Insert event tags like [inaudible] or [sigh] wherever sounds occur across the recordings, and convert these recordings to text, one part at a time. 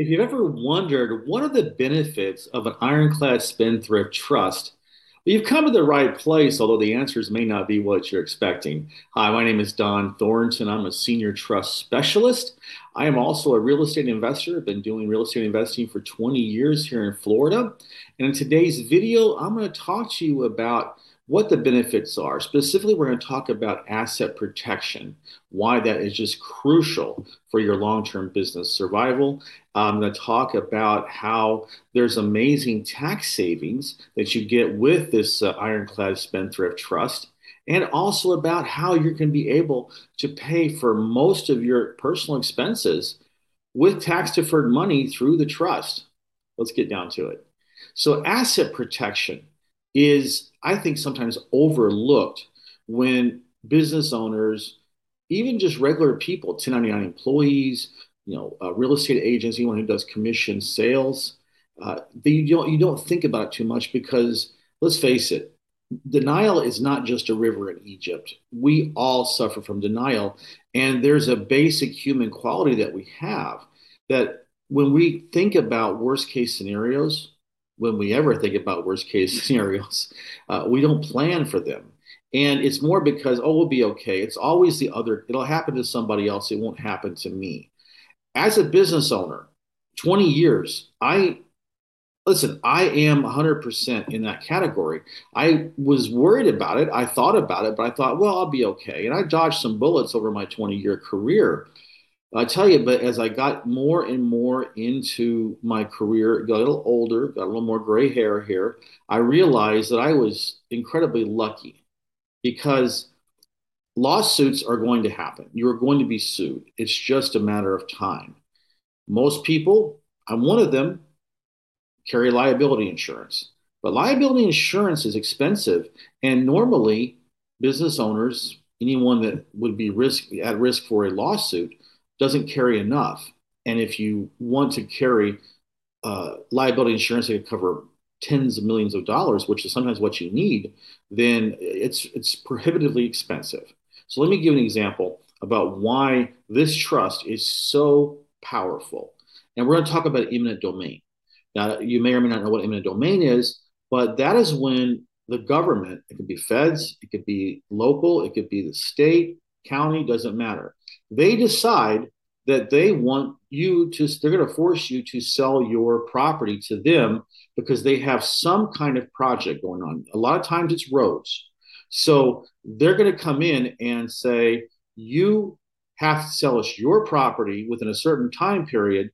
If you've ever wondered what are the benefits of an ironclad spendthrift trust, well, you've come to the right place, although the answers may not be what you're expecting. Hi, my name is Don Thornton. I'm a senior trust specialist. I am also a real estate investor. I've been doing real estate investing for 20 years here in Florida. And in today's video, I'm going to talk to you about what the benefits are. Specifically, we're going to talk about asset protection, why that is just crucial for your long term business survival. I'm going to talk about how there's amazing tax savings that you get with this uh, Ironclad Spendthrift Trust. And also about how you can be able to pay for most of your personal expenses with tax deferred money through the trust. Let's get down to it. So, asset protection is, I think, sometimes overlooked when business owners, even just regular people, 1099 employees, you know, real estate agents, anyone who does commission sales, uh, they, you don't you don't think about it too much because let's face it, denial is not just a river in Egypt. We all suffer from denial, and there's a basic human quality that we have that when we think about worst case scenarios, when we ever think about worst case [laughs] scenarios. Uh, we don't plan for them. And it's more because, oh, we'll be okay. It's always the other, it'll happen to somebody else. It won't happen to me. As a business owner, 20 years, I listen, I am 100% in that category. I was worried about it. I thought about it, but I thought, well, I'll be okay. And I dodged some bullets over my 20 year career. I tell you, but as I got more and more into my career, got a little older, got a little more gray hair here, I realized that I was incredibly lucky because lawsuits are going to happen. You are going to be sued. It's just a matter of time. Most people, I'm one of them, carry liability insurance. But liability insurance is expensive, and normally business owners, anyone that would be risk at risk for a lawsuit, doesn't carry enough. And if you want to carry uh, liability insurance that could cover tens of millions of dollars, which is sometimes what you need, then it's it's prohibitively expensive. So let me give an example about why this trust is so powerful. And we're going to talk about eminent domain. Now, you may or may not know what eminent domain is, but that is when the government, it could be feds, it could be local, it could be the state, county, doesn't matter. They decide that they want you to, they're going to force you to sell your property to them because they have some kind of project going on. A lot of times it's roads. So they're going to come in and say, you have to sell us your property within a certain time period,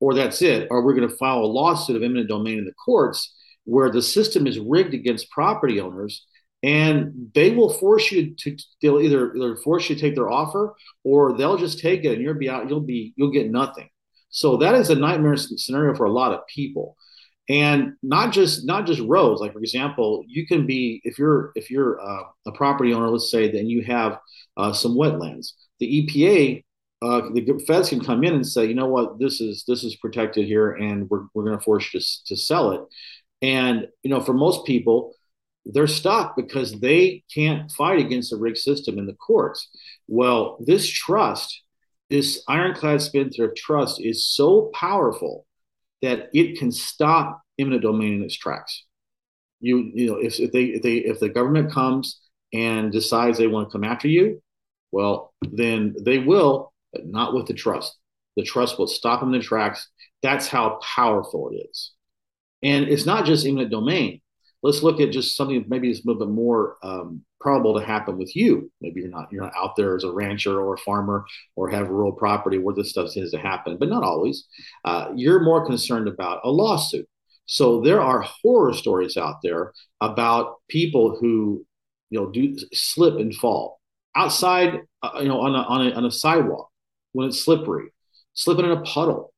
or that's it, or we're going to file a lawsuit of eminent domain in the courts where the system is rigged against property owners and they will force you to they'll either, either force you to take their offer or they'll just take it and you'll be out you'll be you'll get nothing. So that is a nightmare scenario for a lot of people. And not just not just roads. Like for example you can be if you're if you're uh, a property owner let's say then you have uh, some wetlands the epa uh, the feds can come in and say you know what? This is this is protected here and we're, we're going to force you to, to sell it. And you know for most people they're stuck because they can't fight against the rigged system in the courts. Well, this trust, this ironclad spendthrift trust, is so powerful that it can stop eminent domain in its tracks. You, you know, if, if they, if they, if the government comes and decides they want to come after you, well, then they will, but not with the trust. The trust will stop them in the tracks. That's how powerful it is. And it's not just eminent domain let's look at just something maybe is a little bit more um, probable to happen with you. Maybe you're not you're not out there as a rancher or a farmer or have rural property where this stuff tends to happen, but not always. Uh, you're more concerned about a lawsuit. So there are horror stories out there about people who you know do slip and fall outside, uh, you know, on a, on a on a sidewalk when it's slippery, slipping in a puddle,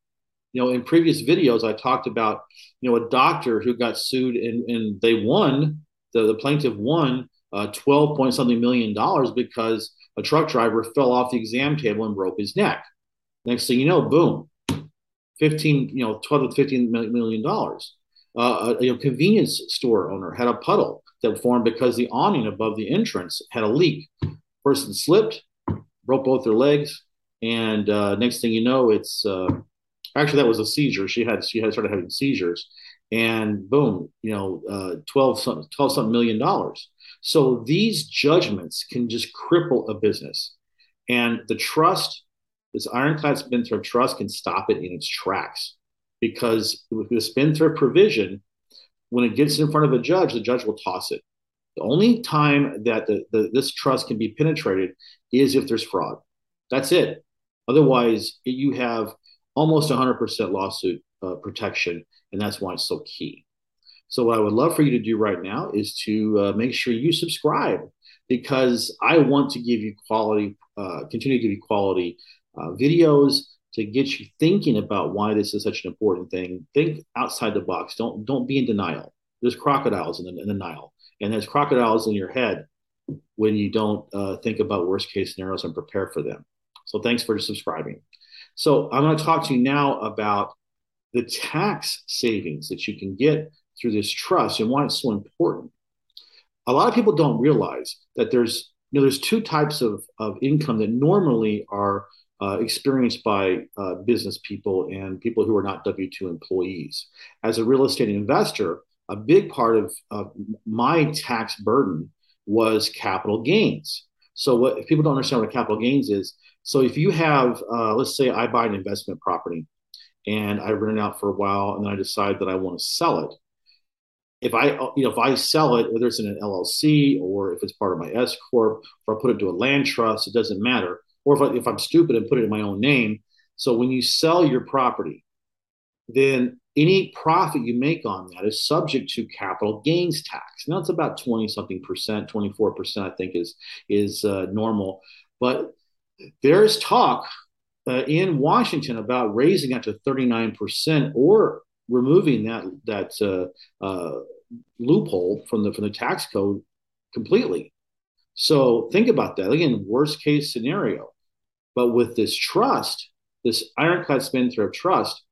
you know, in previous videos, I talked about, you know, a doctor who got sued and, and they won, the, the plaintiff won uh, 12 point something million dollars because a truck driver fell off the exam table and broke his neck. Next thing you know, boom, 15, you know, 12 to 15 million dollars. Uh, a know, convenience store owner had a puddle that formed because the awning above the entrance had a leak. Person slipped, broke both their legs, and uh, next thing you know, it's uh, Actually, that was a seizure. She had she had started having seizures, and boom, you know, uh, 12 something, 12 something million dollars. So these judgments can just cripple a business. And the trust, this ironclad spendthrift trust can stop it in its tracks because with the spendthrift provision, when it gets in front of a judge, the judge will toss it. The only time that the, the, this trust can be penetrated is if there's fraud. That's it. Otherwise, you have almost 100% lawsuit uh, protection, and that's why it's so key. So, what I would love for you to do right now is to uh, make sure you subscribe because I want to give you quality, uh, continue to give you quality uh, videos to get you thinking about why this is such an important thing. Think outside the box. Don't don't be in denial. There's crocodiles in the, in the Nile, and there's crocodiles in your head when you don't uh, think about worst case scenarios and prepare for them. So, thanks for subscribing. So, I'm going to talk to you now about the tax savings that you can get through this trust and why it's so important. A lot of people don't realize that there's you know there's two types of, of income that normally are uh, experienced by uh, business people and people who are not W 2 employees. As a real estate investor, a big part of, of my tax burden was capital gains. So, what if people don't understand what capital gains is? So, if you have, uh, let's say, I buy an investment property and I rent it out for a while, and then I decide that I want to sell it. If I, you know, if I sell it, whether it's in an LLC or if it's part of my S corp, or I put it to a land trust, it doesn't matter or if, I, if I'm stupid and put it in my own name. So when you sell your property, then any profit you make on that is subject to capital gains tax. Now it's about 20 something percent, 24 percent, I think is is uh, normal. But there's talk uh, in Washington about raising that to 39 percent or removing that that uh, uh, loophole from the from the tax code completely. So think about that. Again, worst case scenario. But with this trust, this ironclad spendthrift trust,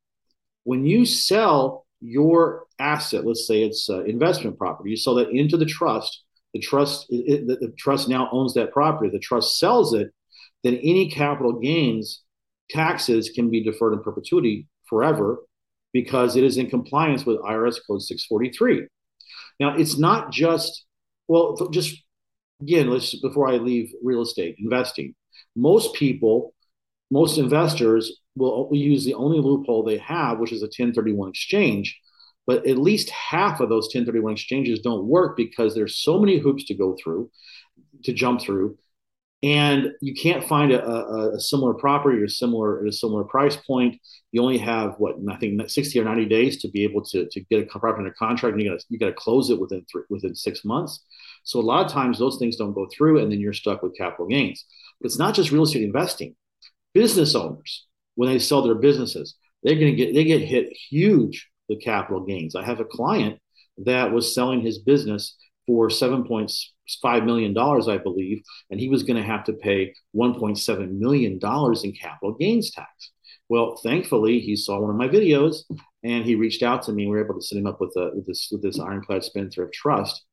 when you sell your asset, let's say it's uh, investment property, you sell that into the trust. The trust, it, the, the trust now owns that property. The trust sells it. Then any capital gains taxes can be deferred in perpetuity forever because it is in compliance with IRS Code 643. Now, it's not just well, just again, let's before I leave real estate investing, most people, most investors will use the only loophole they have, which is a 1031 exchange. But at least half of those 1031 exchanges don't work because there's so many hoops to go through, to jump through, and you can't find a, a, a similar property or similar at a similar price point. You only have what I think 60 or 90 days to be able to, to get a property under contract, and you got you got to close it within three, within six months. So a lot of times those things don't go through, and then you're stuck with capital gains. But it's not just real estate investing. Business owners, when they sell their businesses, they're going to get they get hit huge with capital gains. I have a client that was selling his business for seven point five million dollars, I believe, and he was going to have to pay one point seven million dollars in capital gains tax. Well, thankfully, he saw one of my videos and he reached out to me. We were able to set him up with, a, with this with this ironclad spendthrift trust,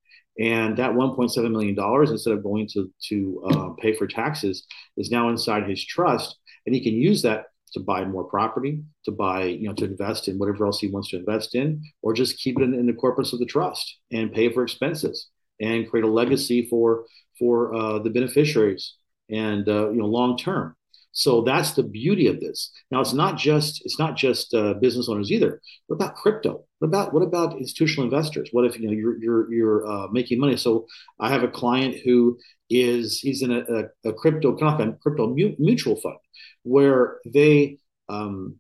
and that 1.7 million dollars, instead of going to to uh, pay for taxes, is now inside his trust, and he can use that to buy more property, to buy, you know, to invest in whatever else he wants to invest in, or just keep it in, in the corpus of the trust and pay for expenses and create a legacy for for uh, the beneficiaries and uh, you know long term. So that's the beauty of this. Now it's not just it's not just uh, business owners either. What about crypto? What about what about institutional investors? What if you know you're you're you're uh, making money? So I have a client who is he's in a, a, a crypto kind of crypto mutual fund where they um,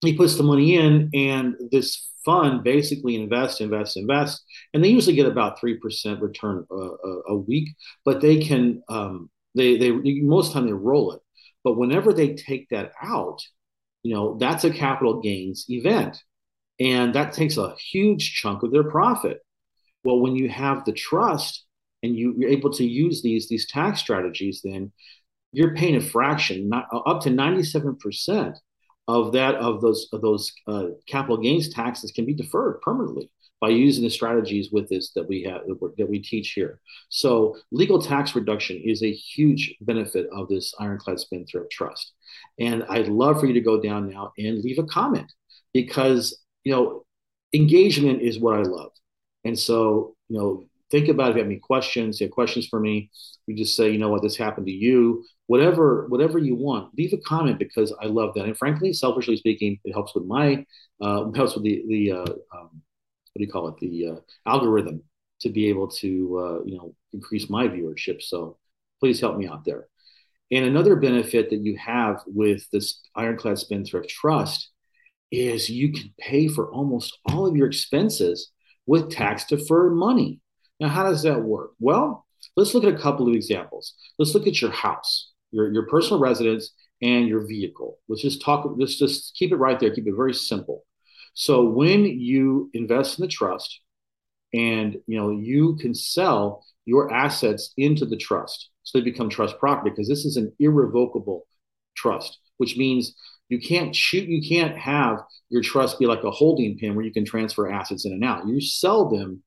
he puts the money in and this fund basically invest invest invest and they usually get about 3% return a, a, a week but they can um, they they most of the time they roll it but whenever they take that out, you know, that's a capital gains event. And that takes a huge chunk of their profit. Well, when you have the trust and you, are able to use these, these tax strategies, then you're paying a fraction, not up to 97% of that of those of those uh, capital gains taxes can be deferred permanently. By using the strategies with this that we have that we teach here. So legal tax reduction is a huge benefit of this ironclad spendthrift trust. And I'd love for you to go down now and leave a comment because you know engagement is what I love. And so, you know, think about if you have any questions, you have questions for me, you just say, you know what, this happened to you, whatever, whatever you want, leave a comment because I love that. And frankly, selfishly speaking, it helps with my, uh, helps with the, the, uh, um, do you call it? The uh, algorithm to be able to, uh, you know, increase my viewership. So please help me out there. And another benefit that you have with this Ironclad Spendthrift Trust is you can pay for almost all of your expenses with tax deferred money. Now, how does that work? Well, let's look at a couple of examples. Let's look at your house, your, your personal residence, and your vehicle. Let's just talk, let's just keep it right there, keep it very simple. So when you invest in the trust and you know you can sell your assets into the trust so they become trust property because this is an irrevocable trust, which means you can't shoot, you can't have your trust be like a holding pin where you can transfer assets in and out. You sell them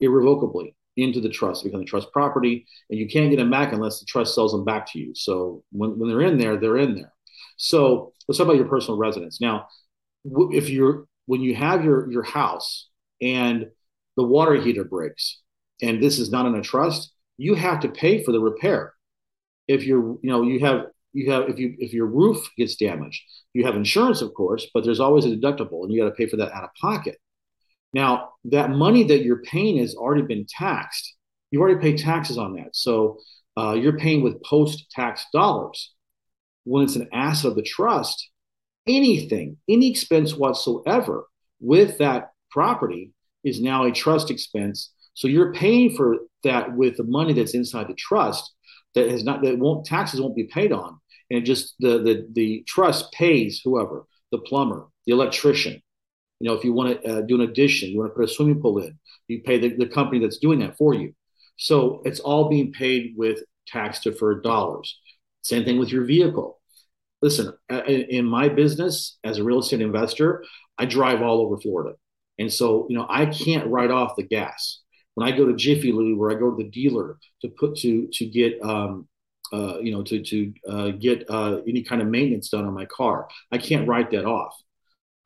irrevocably into the trust, become the trust property, and you can't get them back unless the trust sells them back to you. So when, when they're in there, they're in there. So let's talk about your personal residence. Now, if you're when you have your your house and the water heater breaks, and this is not in a trust, you have to pay for the repair. If you're, you know, you have you have if you if your roof gets damaged, you have insurance, of course, but there's always a deductible, and you got to pay for that out of pocket. Now, that money that you're paying has already been taxed. you've already paid taxes on that. So uh, you're paying with post tax dollars. When it's an asset of the trust, anything, any expense whatsoever with that property is now a trust expense. So you're paying for that with the money that's inside the trust that has not that won't taxes won't be paid on. And just the the the trust pays whoever, the plumber, the electrician, you know, if you want to uh, do an addition, you want to put a swimming pool in, you pay the, the company that's doing that for you. So it's all being paid with tax deferred dollars. Same thing with your vehicle. Listen, in my business as a real estate investor, I drive all over Florida. And so, you know, I can't write off the gas. When I go to Jiffy Lube or I go to the dealer to put to to get um, uh, you know to to uh, get uh, any kind of maintenance done on my car, I can't write that off.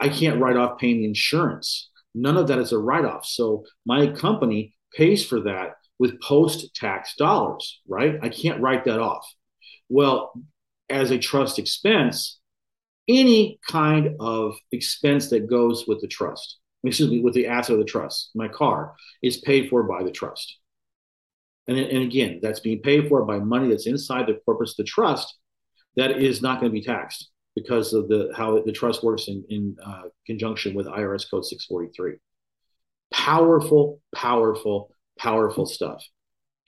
I can't write off paying the insurance. None of that is a write off. So my company pays for that with post tax dollars, right? I can't write that off. Well, as a trust expense, any kind of expense that goes with the trust, excuse me, with the asset of the trust, my car, is paid for by the trust. And, and again, that's being paid for by money that's inside the corpus of the trust that is not going to be taxed because of the how the trust works in, in uh, conjunction with IRS code 643. Powerful, powerful, powerful stuff.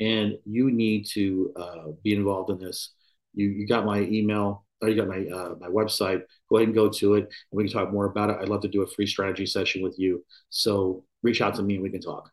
And you need to uh, be involved in this. You, you got my email, or you got my, uh, my website. Go ahead and go to it, and we can talk more about it. I'd love to do a free strategy session with you. So reach out to me and we can talk.